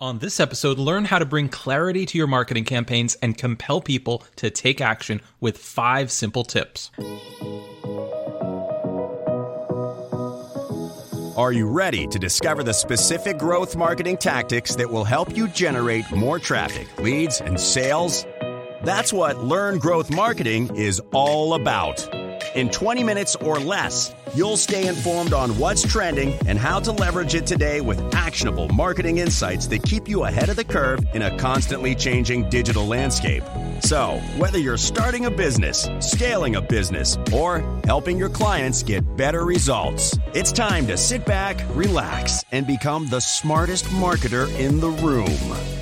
On this episode, learn how to bring clarity to your marketing campaigns and compel people to take action with five simple tips. Are you ready to discover the specific growth marketing tactics that will help you generate more traffic, leads, and sales? That's what Learn Growth Marketing is all about. In 20 minutes or less, you'll stay informed on what's trending and how to leverage it today with actionable marketing insights that keep you ahead of the curve in a constantly changing digital landscape. So, whether you're starting a business, scaling a business, or helping your clients get better results, it's time to sit back, relax, and become the smartest marketer in the room.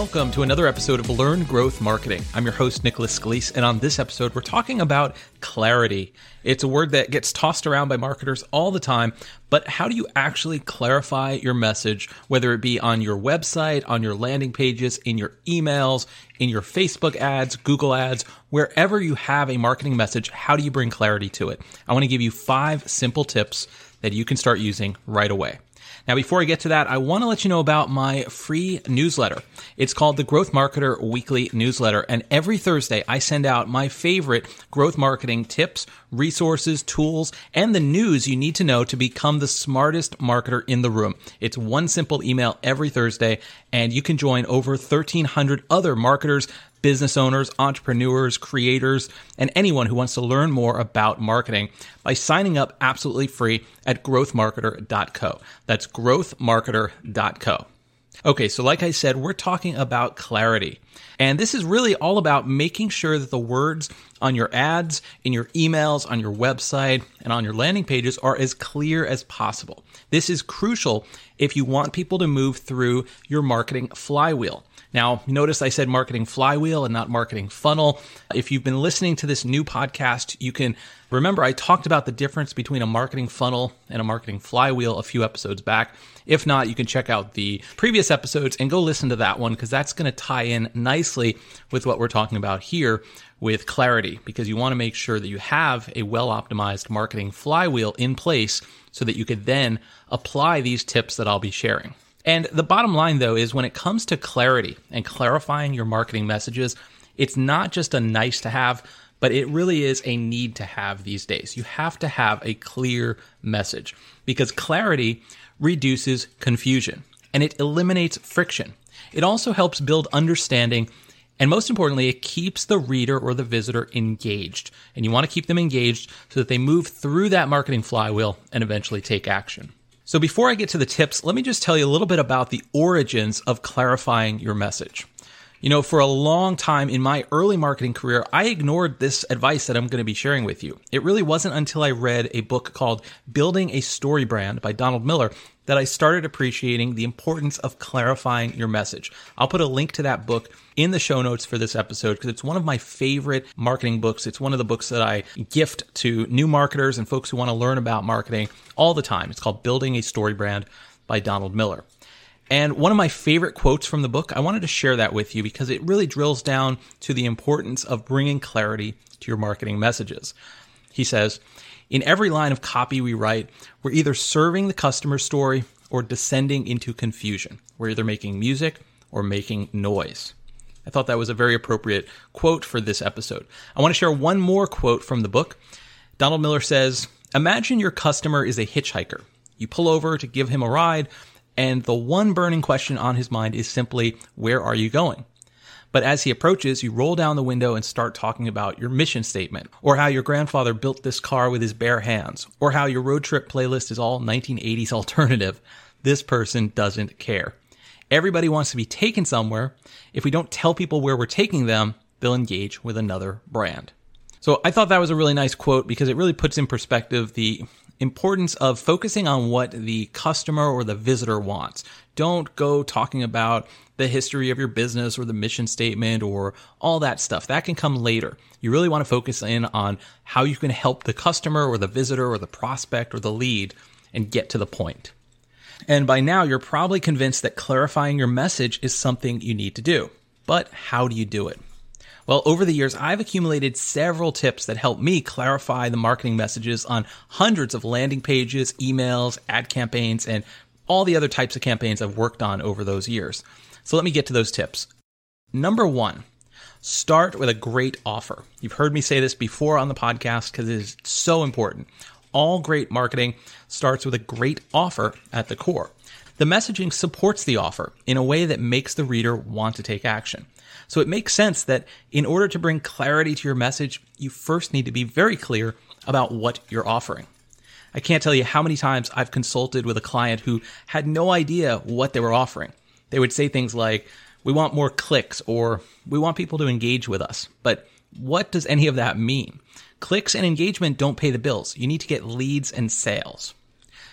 Welcome to another episode of Learn Growth Marketing. I'm your host, Nicholas Scalice, and on this episode, we're talking about clarity. It's a word that gets tossed around by marketers all the time, but how do you actually clarify your message, whether it be on your website, on your landing pages, in your emails, in your Facebook ads, Google ads, wherever you have a marketing message, how do you bring clarity to it? I want to give you five simple tips that you can start using right away. Now, before I get to that, I want to let you know about my free newsletter. It's called the Growth Marketer Weekly Newsletter. And every Thursday, I send out my favorite growth marketing tips, resources, tools, and the news you need to know to become the smartest marketer in the room. It's one simple email every Thursday, and you can join over 1,300 other marketers business owners, entrepreneurs, creators, and anyone who wants to learn more about marketing by signing up absolutely free at growthmarketer.co. That's growthmarketer.co. Okay, so like I said, we're talking about clarity. And this is really all about making sure that the words on your ads, in your emails, on your website, and on your landing pages are as clear as possible. This is crucial if you want people to move through your marketing flywheel. Now, notice I said marketing flywheel and not marketing funnel. If you've been listening to this new podcast, you can remember I talked about the difference between a marketing funnel and a marketing flywheel a few episodes back. If not, you can check out the previous episodes and go listen to that one because that's going to tie in nicely with what we're talking about here with clarity because you want to make sure that you have a well optimized marketing flywheel in place so that you could then apply these tips that I'll be sharing. And the bottom line, though, is when it comes to clarity and clarifying your marketing messages, it's not just a nice to have, but it really is a need to have these days. You have to have a clear message because clarity reduces confusion and it eliminates friction. It also helps build understanding. And most importantly, it keeps the reader or the visitor engaged. And you want to keep them engaged so that they move through that marketing flywheel and eventually take action. So before I get to the tips, let me just tell you a little bit about the origins of clarifying your message. You know, for a long time in my early marketing career, I ignored this advice that I'm going to be sharing with you. It really wasn't until I read a book called Building a Story Brand by Donald Miller that I started appreciating the importance of clarifying your message. I'll put a link to that book in the show notes for this episode because it's one of my favorite marketing books. It's one of the books that I gift to new marketers and folks who want to learn about marketing all the time. It's called Building a Story Brand by Donald Miller. And one of my favorite quotes from the book, I wanted to share that with you because it really drills down to the importance of bringing clarity to your marketing messages. He says, in every line of copy we write, we're either serving the customer story or descending into confusion. We're either making music or making noise. I thought that was a very appropriate quote for this episode. I want to share one more quote from the book. Donald Miller says Imagine your customer is a hitchhiker. You pull over to give him a ride, and the one burning question on his mind is simply, Where are you going? But as he approaches, you roll down the window and start talking about your mission statement, or how your grandfather built this car with his bare hands, or how your road trip playlist is all 1980s alternative. This person doesn't care. Everybody wants to be taken somewhere. If we don't tell people where we're taking them, they'll engage with another brand. So I thought that was a really nice quote because it really puts in perspective the importance of focusing on what the customer or the visitor wants. Don't go talking about the history of your business or the mission statement or all that stuff. That can come later. You really want to focus in on how you can help the customer or the visitor or the prospect or the lead and get to the point. And by now, you're probably convinced that clarifying your message is something you need to do. But how do you do it? Well, over the years, I've accumulated several tips that help me clarify the marketing messages on hundreds of landing pages, emails, ad campaigns, and all the other types of campaigns I've worked on over those years. So let me get to those tips. Number one, start with a great offer. You've heard me say this before on the podcast because it is so important. All great marketing starts with a great offer at the core. The messaging supports the offer in a way that makes the reader want to take action. So it makes sense that in order to bring clarity to your message, you first need to be very clear about what you're offering. I can't tell you how many times I've consulted with a client who had no idea what they were offering. They would say things like, we want more clicks or we want people to engage with us. But what does any of that mean? Clicks and engagement don't pay the bills. You need to get leads and sales.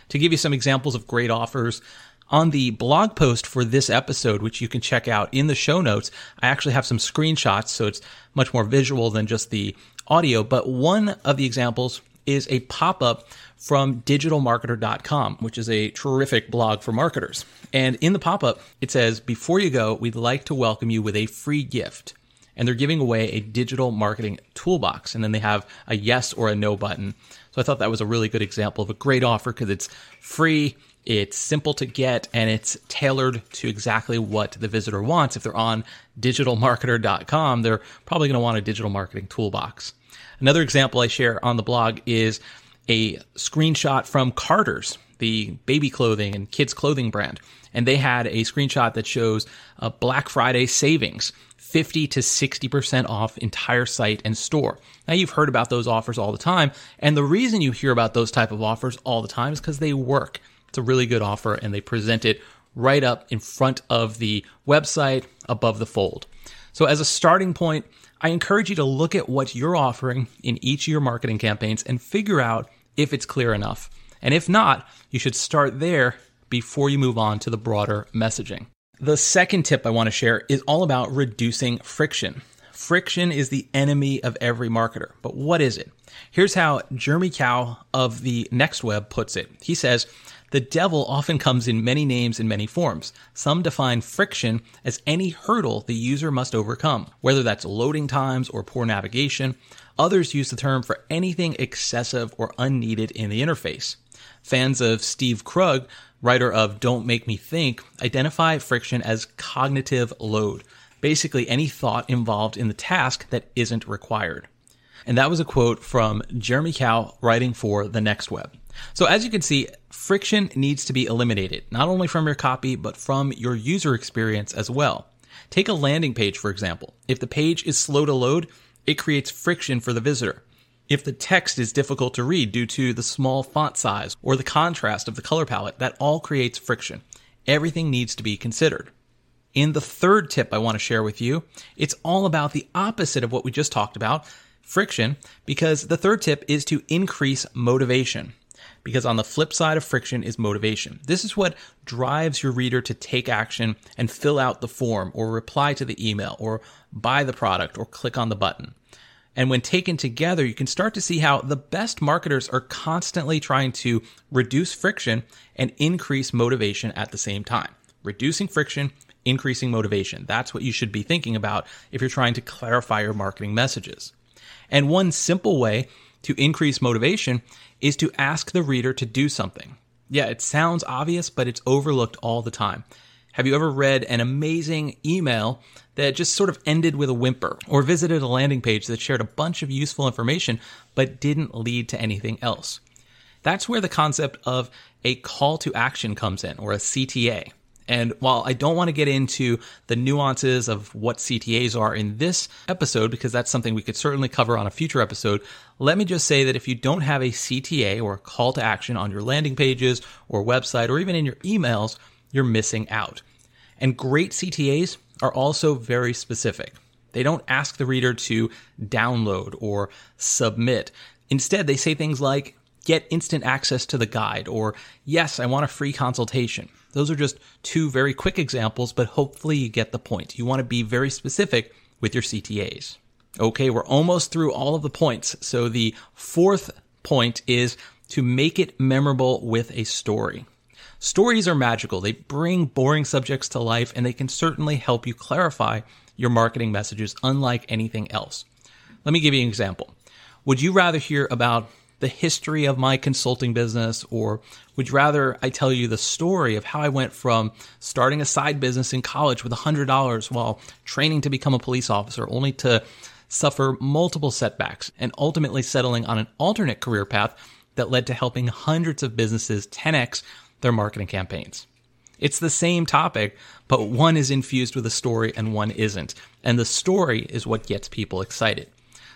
To give you some examples of great offers, on the blog post for this episode, which you can check out in the show notes, I actually have some screenshots, so it's much more visual than just the audio. But one of the examples is a pop up from digitalmarketer.com, which is a terrific blog for marketers. And in the pop up, it says, Before you go, we'd like to welcome you with a free gift. And they're giving away a digital marketing toolbox. And then they have a yes or a no button. So I thought that was a really good example of a great offer because it's free it's simple to get and it's tailored to exactly what the visitor wants. If they're on digitalmarketer.com, they're probably going to want a digital marketing toolbox. Another example I share on the blog is a screenshot from Carter's, the baby clothing and kids clothing brand. And they had a screenshot that shows a Black Friday savings. 50 to 60% off entire site and store. Now you've heard about those offers all the time, and the reason you hear about those type of offers all the time is because they work. It's a really good offer, and they present it right up in front of the website above the fold. So, as a starting point, I encourage you to look at what you're offering in each of your marketing campaigns and figure out if it's clear enough. And if not, you should start there before you move on to the broader messaging. The second tip I want to share is all about reducing friction. Friction is the enemy of every marketer. But what is it? Here's how Jeremy Kau of the Next Web puts it. He says, the devil often comes in many names and many forms. Some define friction as any hurdle the user must overcome, whether that's loading times or poor navigation. Others use the term for anything excessive or unneeded in the interface. Fans of Steve Krug, writer of Don't Make Me Think, identify friction as cognitive load, basically any thought involved in the task that isn't required. And that was a quote from Jeremy Kau writing for The Next Web. So as you can see, friction needs to be eliminated, not only from your copy, but from your user experience as well. Take a landing page, for example. If the page is slow to load, it creates friction for the visitor. If the text is difficult to read due to the small font size or the contrast of the color palette, that all creates friction. Everything needs to be considered. In the third tip I want to share with you, it's all about the opposite of what we just talked about, friction, because the third tip is to increase motivation because on the flip side of friction is motivation. This is what drives your reader to take action and fill out the form or reply to the email or buy the product or click on the button. And when taken together, you can start to see how the best marketers are constantly trying to reduce friction and increase motivation at the same time. Reducing friction, increasing motivation. That's what you should be thinking about if you're trying to clarify your marketing messages. And one simple way to increase motivation is to ask the reader to do something. Yeah, it sounds obvious, but it's overlooked all the time. Have you ever read an amazing email that just sort of ended with a whimper, or visited a landing page that shared a bunch of useful information but didn't lead to anything else? That's where the concept of a call to action comes in, or a CTA. And while I don't want to get into the nuances of what CTAs are in this episode, because that's something we could certainly cover on a future episode, let me just say that if you don't have a CTA or a call to action on your landing pages or website or even in your emails, you're missing out. And great CTAs are also very specific. They don't ask the reader to download or submit. Instead, they say things like, get instant access to the guide, or yes, I want a free consultation. Those are just two very quick examples, but hopefully you get the point. You want to be very specific with your CTAs. Okay, we're almost through all of the points. So the fourth point is to make it memorable with a story. Stories are magical. They bring boring subjects to life and they can certainly help you clarify your marketing messages unlike anything else. Let me give you an example. Would you rather hear about the history of my consulting business, or would you rather I tell you the story of how I went from starting a side business in college with $100 while training to become a police officer, only to suffer multiple setbacks and ultimately settling on an alternate career path that led to helping hundreds of businesses 10x their marketing campaigns? It's the same topic, but one is infused with a story and one isn't. And the story is what gets people excited.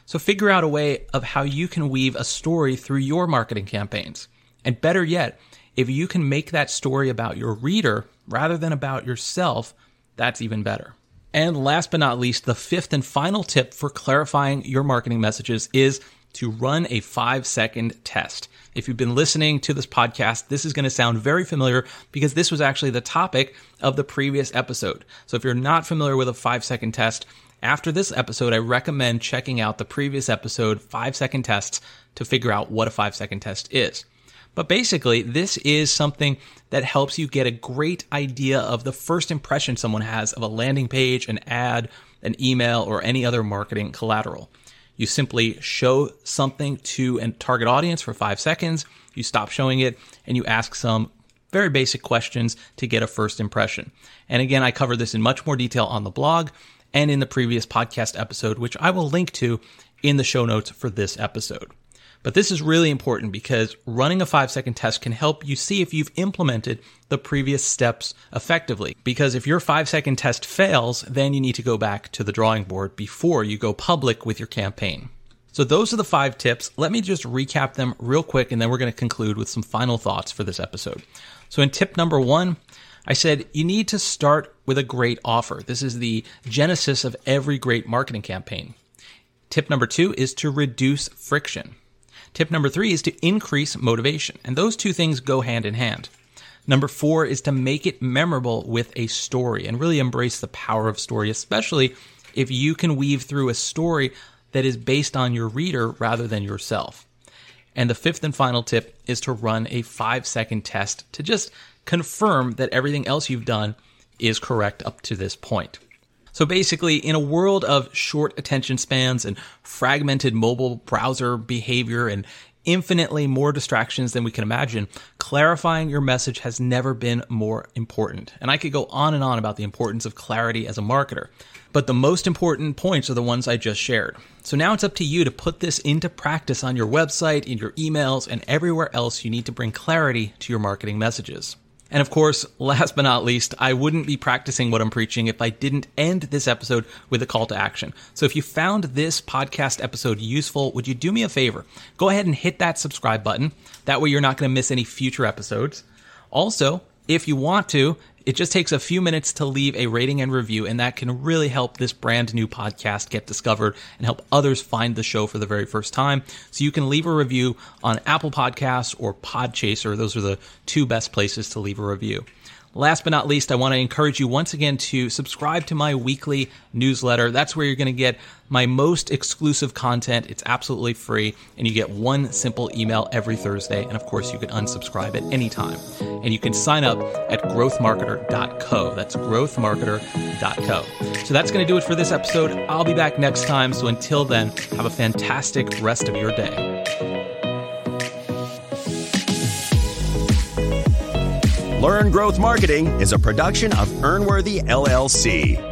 So figure out a way of how you can weave a story through your marketing campaigns. And better yet, if you can make that story about your reader rather than about yourself, that's even better. And last but not least, the fifth and final tip for clarifying your marketing messages is to run a five second test. If you've been listening to this podcast, this is going to sound very familiar because this was actually the topic of the previous episode. So if you're not familiar with a five second test, after this episode, I recommend checking out the previous episode, five second tests, to figure out what a five second test is. But basically, this is something that helps you get a great idea of the first impression someone has of a landing page, an ad, an email, or any other marketing collateral. You simply show something to a target audience for five seconds, you stop showing it, and you ask some very basic questions to get a first impression. And again, I cover this in much more detail on the blog and in the previous podcast episode, which I will link to in the show notes for this episode. But this is really important because running a five second test can help you see if you've implemented the previous steps effectively. Because if your five second test fails, then you need to go back to the drawing board before you go public with your campaign. So those are the five tips. Let me just recap them real quick and then we're going to conclude with some final thoughts for this episode. So in tip number one, I said you need to start with a great offer. This is the genesis of every great marketing campaign. Tip number two is to reduce friction. Tip number three is to increase motivation. And those two things go hand in hand. Number four is to make it memorable with a story and really embrace the power of story, especially if you can weave through a story that is based on your reader rather than yourself. And the fifth and final tip is to run a five second test to just confirm that everything else you've done is correct up to this point. So basically, in a world of short attention spans and fragmented mobile browser behavior and infinitely more distractions than we can imagine, clarifying your message has never been more important. And I could go on and on about the importance of clarity as a marketer. But the most important points are the ones I just shared. So now it's up to you to put this into practice on your website, in your emails, and everywhere else you need to bring clarity to your marketing messages. And of course, last but not least, I wouldn't be practicing what I'm preaching if I didn't end this episode with a call to action. So if you found this podcast episode useful, would you do me a favor? Go ahead and hit that subscribe button. That way you're not going to miss any future episodes. Also, if you want to, it just takes a few minutes to leave a rating and review, and that can really help this brand new podcast get discovered and help others find the show for the very first time. So you can leave a review on Apple Podcasts or Podchaser. Those are the two best places to leave a review. Last but not least, I want to encourage you once again to subscribe to my weekly newsletter. That's where you're going to get my most exclusive content. It's absolutely free, and you get one simple email every Thursday. And of course, you can unsubscribe at any time. And you can sign up at growthmarketer.co. That's growthmarketer.co. So that's going to do it for this episode. I'll be back next time. So until then, have a fantastic rest of your day. Learn Growth Marketing is a production of Earnworthy LLC.